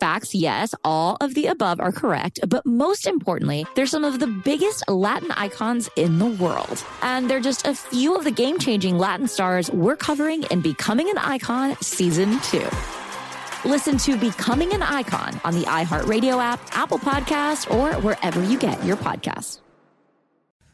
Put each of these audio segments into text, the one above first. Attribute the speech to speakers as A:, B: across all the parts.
A: Facts, yes, all of the above are correct, but most importantly, they're some of the biggest Latin icons in the world. And they're just a few of the game changing Latin stars we're covering in Becoming an Icon Season 2. Listen to Becoming an Icon on the iHeartRadio app, Apple Podcast, or wherever you get your podcasts.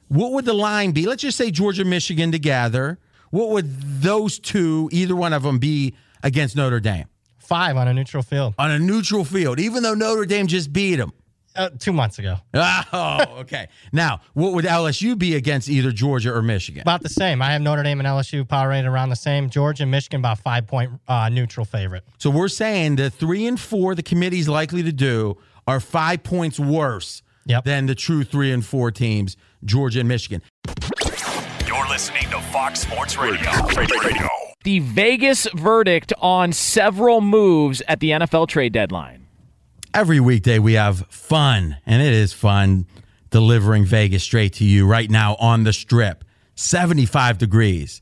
B: What would the line be? Let's just say Georgia, Michigan together. What would those two, either one of them, be against Notre Dame
C: Five on a neutral field
B: on a neutral field, even though Notre Dame just beat them?
C: uh, two months ago.
B: Oh, okay. now, what would LSU be against either Georgia or Michigan?
C: About the same. I have Notre Dame and LSU power rated around the same. Georgia and Michigan about five point uh, neutral favorite.
B: So we're saying the three and four the committee's likely to do are five points worse
C: Yep.
B: than the true three and four teams, Georgia and Michigan.
D: You're listening to Fox Sports Radio. Radio.
E: The Vegas verdict on several moves at the NFL trade deadline.
B: Every weekday we have fun, and it is fun delivering Vegas straight to you right now on the strip. 75 degrees.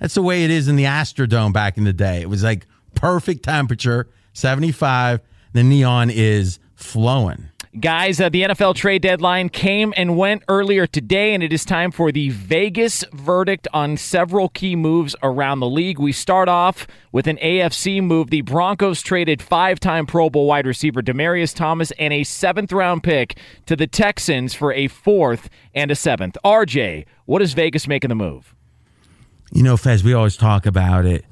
B: That's the way it is in the Astrodome back in the day. It was like perfect temperature, 75. The neon is flowing.
E: Guys, uh, the NFL trade deadline came and went earlier today, and it is time for the Vegas verdict on several key moves around the league. We start off with an AFC move. The Broncos traded five time Pro Bowl wide receiver Demaryius Thomas and a seventh round pick to the Texans for a fourth and a seventh. RJ, what is Vegas making the move?
B: You know, Fez, we always talk about it.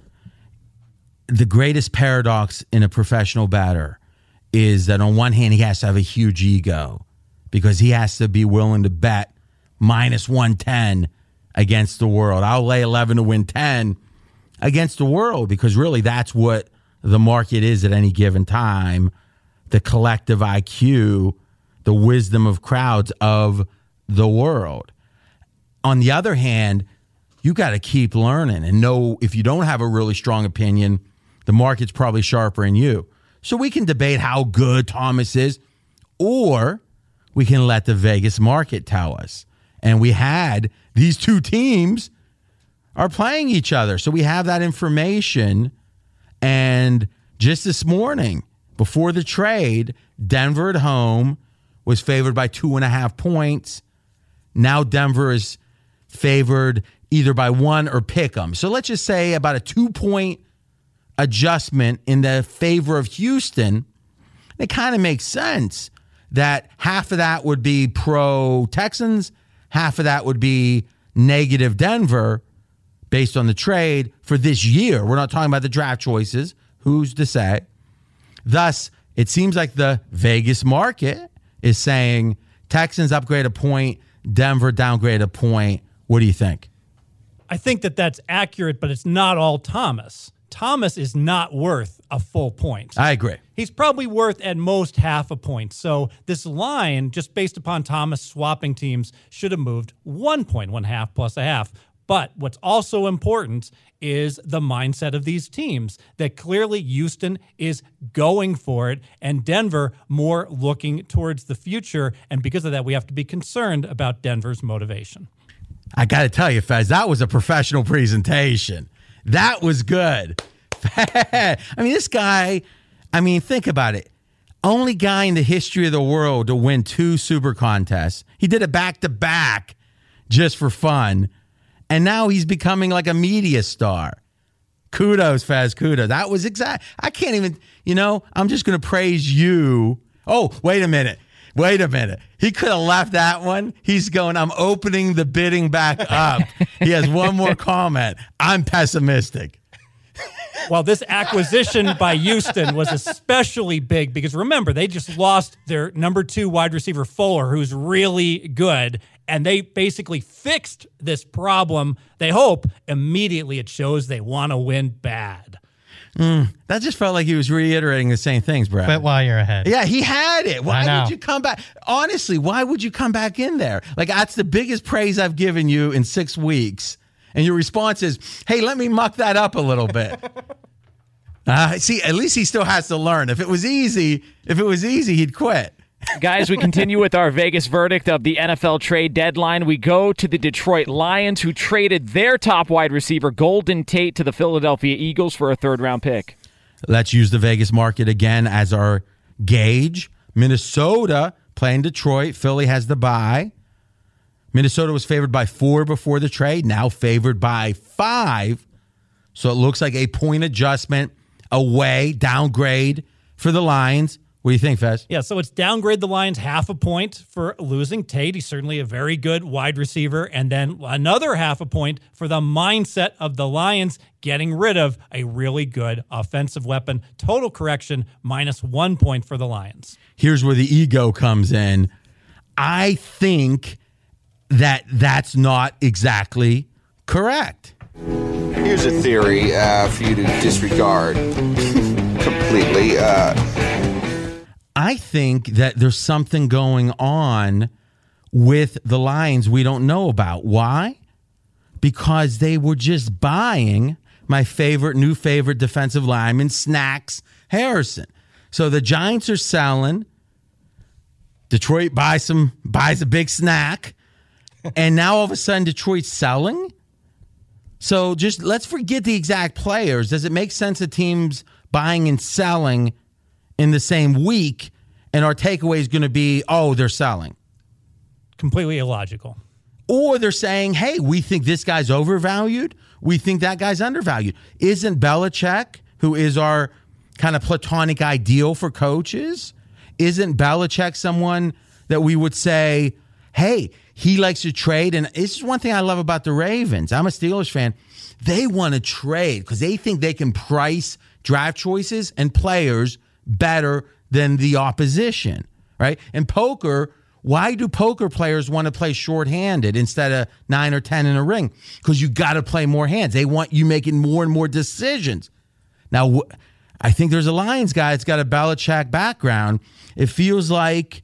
B: The greatest paradox in a professional batter is that on one hand, he has to have a huge ego because he has to be willing to bet minus 110 against the world. I'll lay 11 to win 10 against the world because really that's what the market is at any given time. The collective IQ, the wisdom of crowds of the world. On the other hand, you got to keep learning and know if you don't have a really strong opinion, the market's probably sharper than you. So we can debate how good Thomas is, or we can let the Vegas market tell us. And we had these two teams are playing each other. So we have that information. And just this morning, before the trade, Denver at home was favored by two and a half points. Now Denver is favored either by one or pick them. So let's just say about a two point adjustment in the favor of Houston. It kind of makes sense that half of that would be pro Texans, half of that would be negative Denver based on the trade for this year. We're not talking about the draft choices. Who's to say? Thus, it seems like the Vegas market is saying Texans upgrade a point, Denver downgrade a point. What do you think?
F: I think that that's accurate, but it's not all Thomas. Thomas is not worth a full point.
B: I agree.
F: He's probably worth at most half a point. So this line, just based upon Thomas swapping teams, should have moved one point, one half plus a half. But what's also important is the mindset of these teams that clearly Houston is going for it and Denver more looking towards the future. And because of that, we have to be concerned about Denver's motivation.
B: I got to tell you, Fez, that was a professional presentation. That was good. I mean, this guy, I mean, think about it. Only guy in the history of the world to win two super contests. He did it back to back just for fun. And now he's becoming like a media star. Kudos, Fez. Kudos. That was exact. I can't even, you know, I'm just going to praise you. Oh, wait a minute. Wait a minute. He could have left that one. He's going, I'm opening the bidding back up. he has one more comment. I'm pessimistic.
F: Well, this acquisition by Houston was especially big because remember, they just lost their number two wide receiver, Fuller, who's really good. And they basically fixed this problem. They hope immediately it shows they want to win bad.
B: Mm, that just felt like he was reiterating the same things, Brad.
C: But while you're ahead.
B: Yeah, he had it. Why would you come back? Honestly, why would you come back in there? Like, that's the biggest praise I've given you in six weeks. And your response is, hey, let me muck that up a little bit. uh, see, at least he still has to learn. If it was easy, if it was easy, he'd quit.
E: Guys, we continue with our Vegas verdict of the NFL trade deadline. We go to the Detroit Lions, who traded their top wide receiver, Golden Tate, to the Philadelphia Eagles for a third round pick.
B: Let's use the Vegas market again as our gauge. Minnesota playing Detroit. Philly has the bye. Minnesota was favored by four before the trade, now favored by five. So it looks like a point adjustment away, downgrade for the Lions. What do you think, Fez?
F: Yeah, so it's downgrade the Lions half a point for losing Tate. He's certainly a very good wide receiver. And then another half a point for the mindset of the Lions getting rid of a really good offensive weapon. Total correction, minus one point for the Lions.
B: Here's where the ego comes in. I think that that's not exactly correct.
G: Here's a theory uh, for you to disregard completely. Uh,
B: I think that there's something going on with the Lions we don't know about. Why? Because they were just buying my favorite, new favorite defensive lineman, Snacks Harrison. So the Giants are selling. Detroit buys some buys a big snack, and now all of a sudden Detroit's selling. So just let's forget the exact players. Does it make sense that teams buying and selling in the same week, and our takeaway is going to be, oh, they're selling?
F: Completely illogical.
B: Or they're saying, hey, we think this guy's overvalued. We think that guy's undervalued. Isn't Belichick, who is our kind of platonic ideal for coaches, isn't Belichick someone that we would say, hey, he likes to trade? And this is one thing I love about the Ravens. I'm a Steelers fan. They want to trade because they think they can price draft choices and players better than the opposition, right? And poker, why do poker players want to play shorthanded instead of nine or 10 in a ring? Because you got to play more hands. They want you making more and more decisions. Now, I think there's a Lions guy that's got a Belichick background. It feels like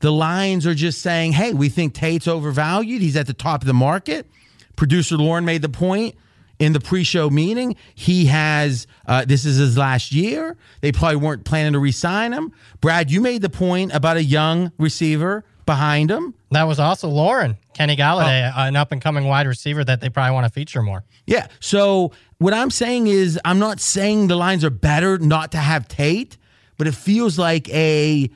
B: the Lions are just saying, hey, we think Tate's overvalued. He's at the top of the market. Producer Lauren made the point in the pre-show meeting. He has uh, this is his last year. They probably weren't planning to re-sign him. Brad, you made the point about a young receiver behind him.
C: That was also Lauren, Kenny Golladay, an up and coming wide receiver that they probably want to feature more.
B: Yeah. So what I'm saying is, I'm not saying the lines are better not to have Tate, but it feels like a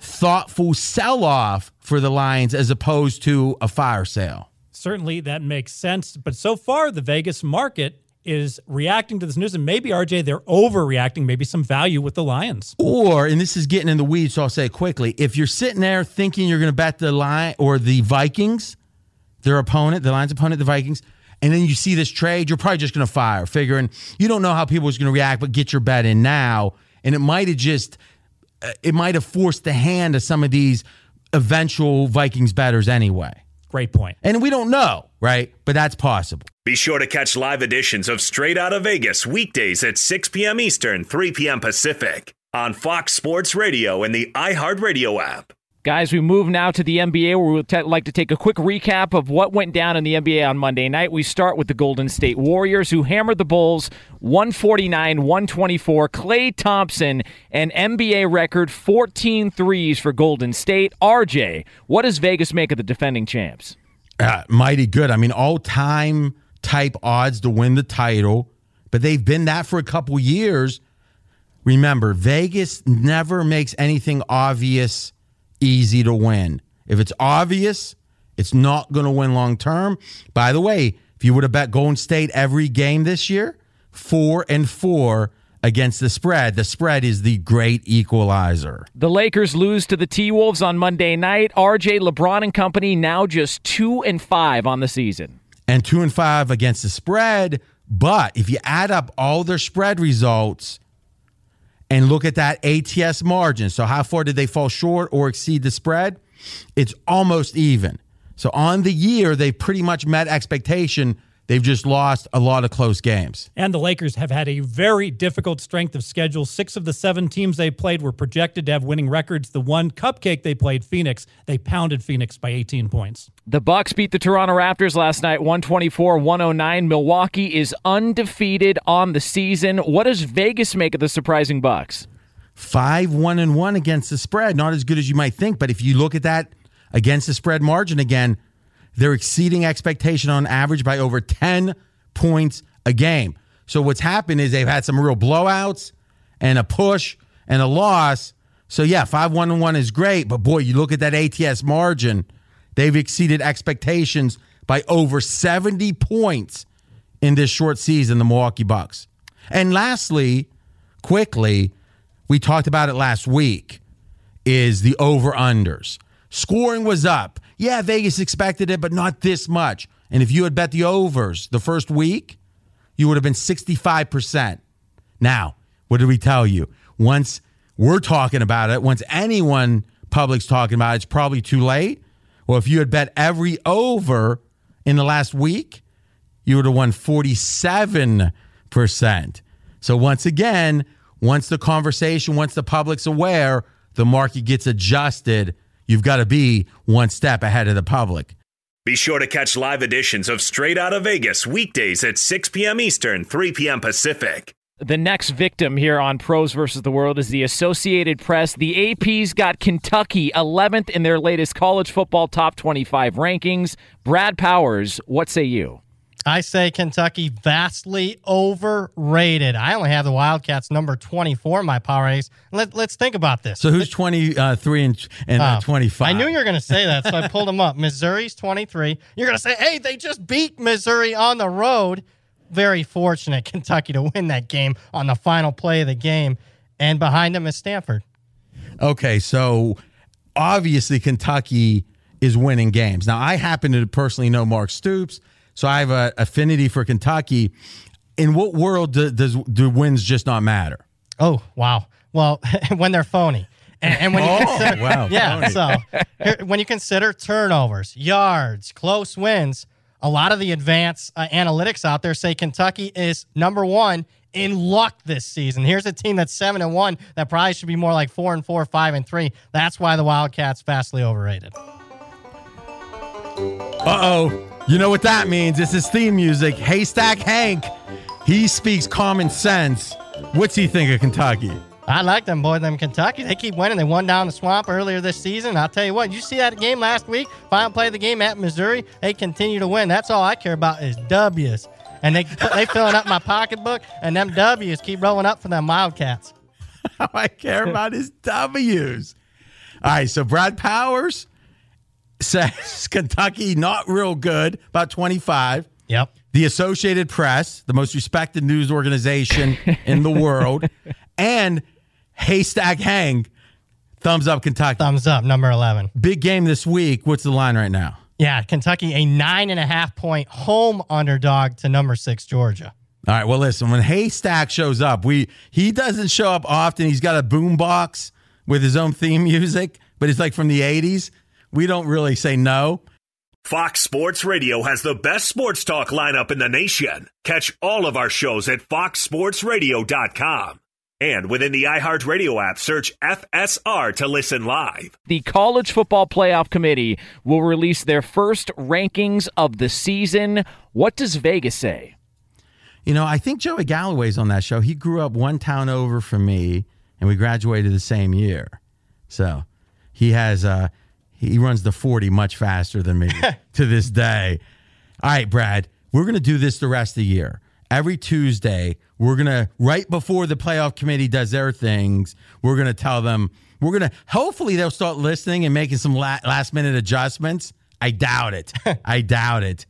B: thoughtful sell off for the Lions as opposed to a fire sale.
F: Certainly that makes sense. But so far, the Vegas market is reacting to this news. And maybe, RJ, they're overreacting, maybe some value with the Lions.
B: Or, and this is getting in the weeds, so I'll say it quickly. If you're sitting there thinking you're going to bet the line or the Vikings, their opponent, the Lions' opponent, the Vikings, and then you see this trade, you're probably just going to fire, figuring you don't know how people are going to react, but get your bet in now. And it might have just, uh, it might have forced the hand of some of these eventual Vikings bettors anyway.
F: Great point.
B: And we don't know, right? But that's possible.
D: Be sure to catch live editions of Straight Out of Vegas weekdays at 6 p.m. Eastern, 3 p.m. Pacific on Fox Sports Radio and the iHeartRadio app.
E: Guys, we move now to the NBA where we'd t- like to take a quick recap of what went down in the NBA on Monday night. We start with the Golden State Warriors who hammered the Bulls 149 124. Klay Thompson, an NBA record 14 threes for Golden State. RJ, what does Vegas make of the defending champs?
B: Uh, mighty good. I mean, all time type odds to win the title, but they've been that for a couple years. Remember, Vegas never makes anything obvious easy to win. If it's obvious, it's not going to win long term. By the way, if you would have bet Golden State every game this year, four and four against the spread, the spread is the great equalizer.
E: The Lakers lose to the T Wolves on Monday night. RJ LeBron and company now just two and five on the season.
B: And two and five against the spread. But if you add up all their spread results, and look at that ATS margin. So, how far did they fall short or exceed the spread? It's almost even. So, on the year, they pretty much met expectation. They've just lost a lot of close games.
F: And the Lakers have had a very difficult strength of schedule. Six of the seven teams they played were projected to have winning records. The one cupcake they played, Phoenix, they pounded Phoenix by 18 points.
E: The Bucks beat the Toronto Raptors last night 124-109. Milwaukee is undefeated on the season. What does Vegas make of the surprising Bucks?
B: 5 1 and 1 against the spread. Not as good as you might think, but if you look at that against the spread margin again, they're exceeding expectation on average by over 10 points a game. So what's happened is they've had some real blowouts and a push and a loss. So yeah, 5 1 and 1 is great, but boy, you look at that ATS margin, they've exceeded expectations by over 70 points in this short season, the Milwaukee Bucks. And lastly, quickly, we talked about it last week, is the over unders. Scoring was up. Yeah, Vegas expected it, but not this much. And if you had bet the overs the first week, you would have been 65%. Now, what did we tell you? Once we're talking about it, once anyone public's talking about it, it's probably too late. Well, if you had bet every over in the last week, you would have won 47%. So once again, once the conversation, once the public's aware, the market gets adjusted. You've got to be one step ahead of the public.
D: Be sure to catch live editions of Straight Out of Vegas weekdays at 6 p.m. Eastern, 3 p.m. Pacific.
E: The next victim here on Pros versus the World is the Associated Press. The AP's got Kentucky 11th in their latest college football top 25 rankings. Brad Powers, what say you?
C: I say Kentucky vastly overrated. I only have the Wildcats number 24 in my power race. Let, us think about this.
B: So who's 23 and, and uh, 25?
C: I knew you were going to say that, so I pulled them up. Missouri's 23. You're going to say, hey, they just beat Missouri on the road. Very fortunate Kentucky to win that game on the final play of the game. And behind them is Stanford.
B: Okay, so obviously Kentucky is winning games. Now, I happen to personally know Mark Stoops. So I have an affinity for Kentucky. In what world do, does do wins just not matter?
C: Oh wow! Well, when they're phony, and, and when you
B: oh,
C: consider,
B: wow,
C: yeah, so here, when you consider turnovers, yards, close wins, a lot of the advanced uh, analytics out there say Kentucky is number one in luck this season. Here's a team that's seven and one that probably should be more like four and four, five and three. That's why the Wildcats vastly overrated.
B: Uh oh. You know what that means? This is theme music. Haystack Hank. He speaks common sense. What's he think of Kentucky?
C: I like them, boy. Them Kentucky. They keep winning. They won down the swamp earlier this season. I'll tell you what. You see that game last week? Final play of the game at Missouri. They continue to win. That's all I care about is W's. And they they filling up my pocketbook, and them W's keep rolling up for them Wildcats.
B: All I care about is W's. All right. So Brad Powers says Kentucky not real good, about 25.
C: Yep.
B: The Associated Press, the most respected news organization in the world, and Haystack Hank, thumbs up Kentucky.
C: Thumbs up, number 11.
B: Big game this week. What's the line right now?
C: Yeah, Kentucky, a nine and a half point home underdog to number six, Georgia.
B: All right. Well, listen, when Haystack shows up, we he doesn't show up often. He's got a boom box with his own theme music, but it's like from the 80s. We don't really say no.
D: Fox Sports Radio has the best sports talk lineup in the nation. Catch all of our shows at foxsportsradio.com. And within the iHeartRadio app, search FSR to listen live.
E: The College Football Playoff Committee will release their first rankings of the season. What does Vegas say?
B: You know, I think Joey Galloway's on that show. He grew up one town over from me, and we graduated the same year. So he has uh he runs the 40 much faster than me to this day. All right, Brad, we're going to do this the rest of the year. Every Tuesday, we're going to, right before the playoff committee does their things, we're going to tell them, we're going to, hopefully, they'll start listening and making some la- last minute adjustments. I doubt it. I doubt it.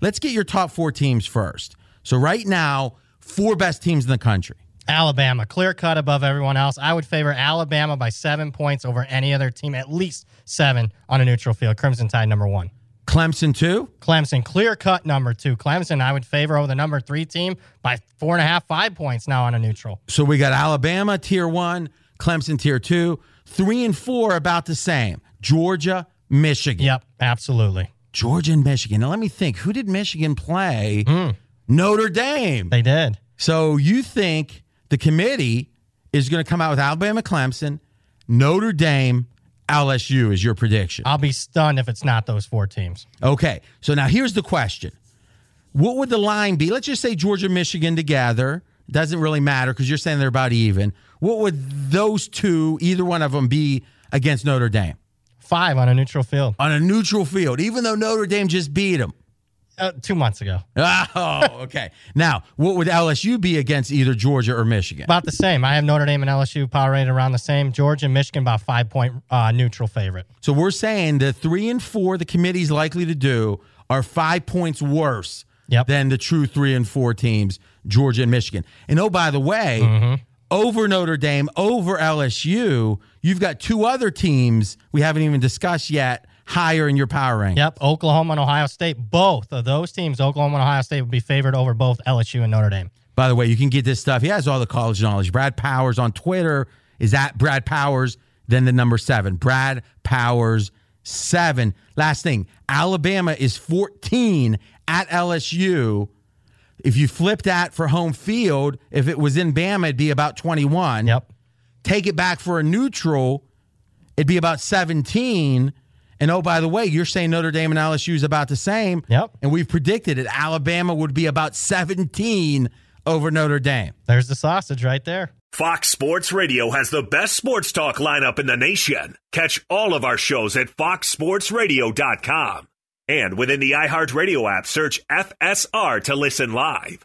B: Let's get your top four teams first. So, right now, four best teams in the country.
C: Alabama, clear cut above everyone else. I would favor Alabama by seven points over any other team, at least seven on a neutral field. Crimson Tide number one.
B: Clemson two.
C: Clemson, clear cut number two. Clemson, I would favor over the number three team by four and a half, five points now on a neutral.
B: So we got Alabama tier one, Clemson tier two, three and four about the same. Georgia, Michigan.
C: Yep, absolutely.
B: Georgia and Michigan. Now let me think. Who did Michigan play?
C: Mm.
B: Notre Dame.
C: They did.
B: So you think the committee is going to come out with Alabama, Clemson, Notre Dame, LSU is your prediction.
C: I'll be stunned if it's not those four teams.
B: Okay. So now here's the question. What would the line be? Let's just say Georgia, Michigan together. Doesn't really matter because you're saying they're about even. What would those two, either one of them, be against Notre Dame?
C: Five on a neutral field.
B: On a neutral field, even though Notre Dame just beat them.
C: Uh, two months ago.
B: Oh, okay. now, what would LSU be against either Georgia or Michigan?
C: About the same. I have Notre Dame and LSU power rated around the same. Georgia and Michigan about five point uh, neutral favorite.
B: So we're saying the three and four the committee's likely to do are five points worse
C: yep.
B: than the true three and four teams, Georgia and Michigan. And oh, by the way, mm-hmm. over Notre Dame, over LSU, you've got two other teams we haven't even discussed yet higher in your power rank.
C: Yep, Oklahoma and Ohio State. Both of those teams, Oklahoma and Ohio State, would be favored over both LSU and Notre Dame.
B: By the way, you can get this stuff. He has all the college knowledge. Brad Powers on Twitter is at Brad Powers, then the number seven. Brad Powers seven. Last thing, Alabama is 14 at LSU. If you flip that for home field, if it was in Bama, it'd be about 21.
C: Yep.
B: Take it back for a neutral, it'd be about 17. And oh, by the way, you're saying Notre Dame and LSU is about the same.
C: Yep.
B: And we've predicted it. Alabama would be about 17 over Notre Dame.
C: There's the sausage right there.
D: Fox Sports Radio has the best sports talk lineup in the nation. Catch all of our shows at foxsportsradio.com. And within the iHeartRadio app, search FSR to listen live.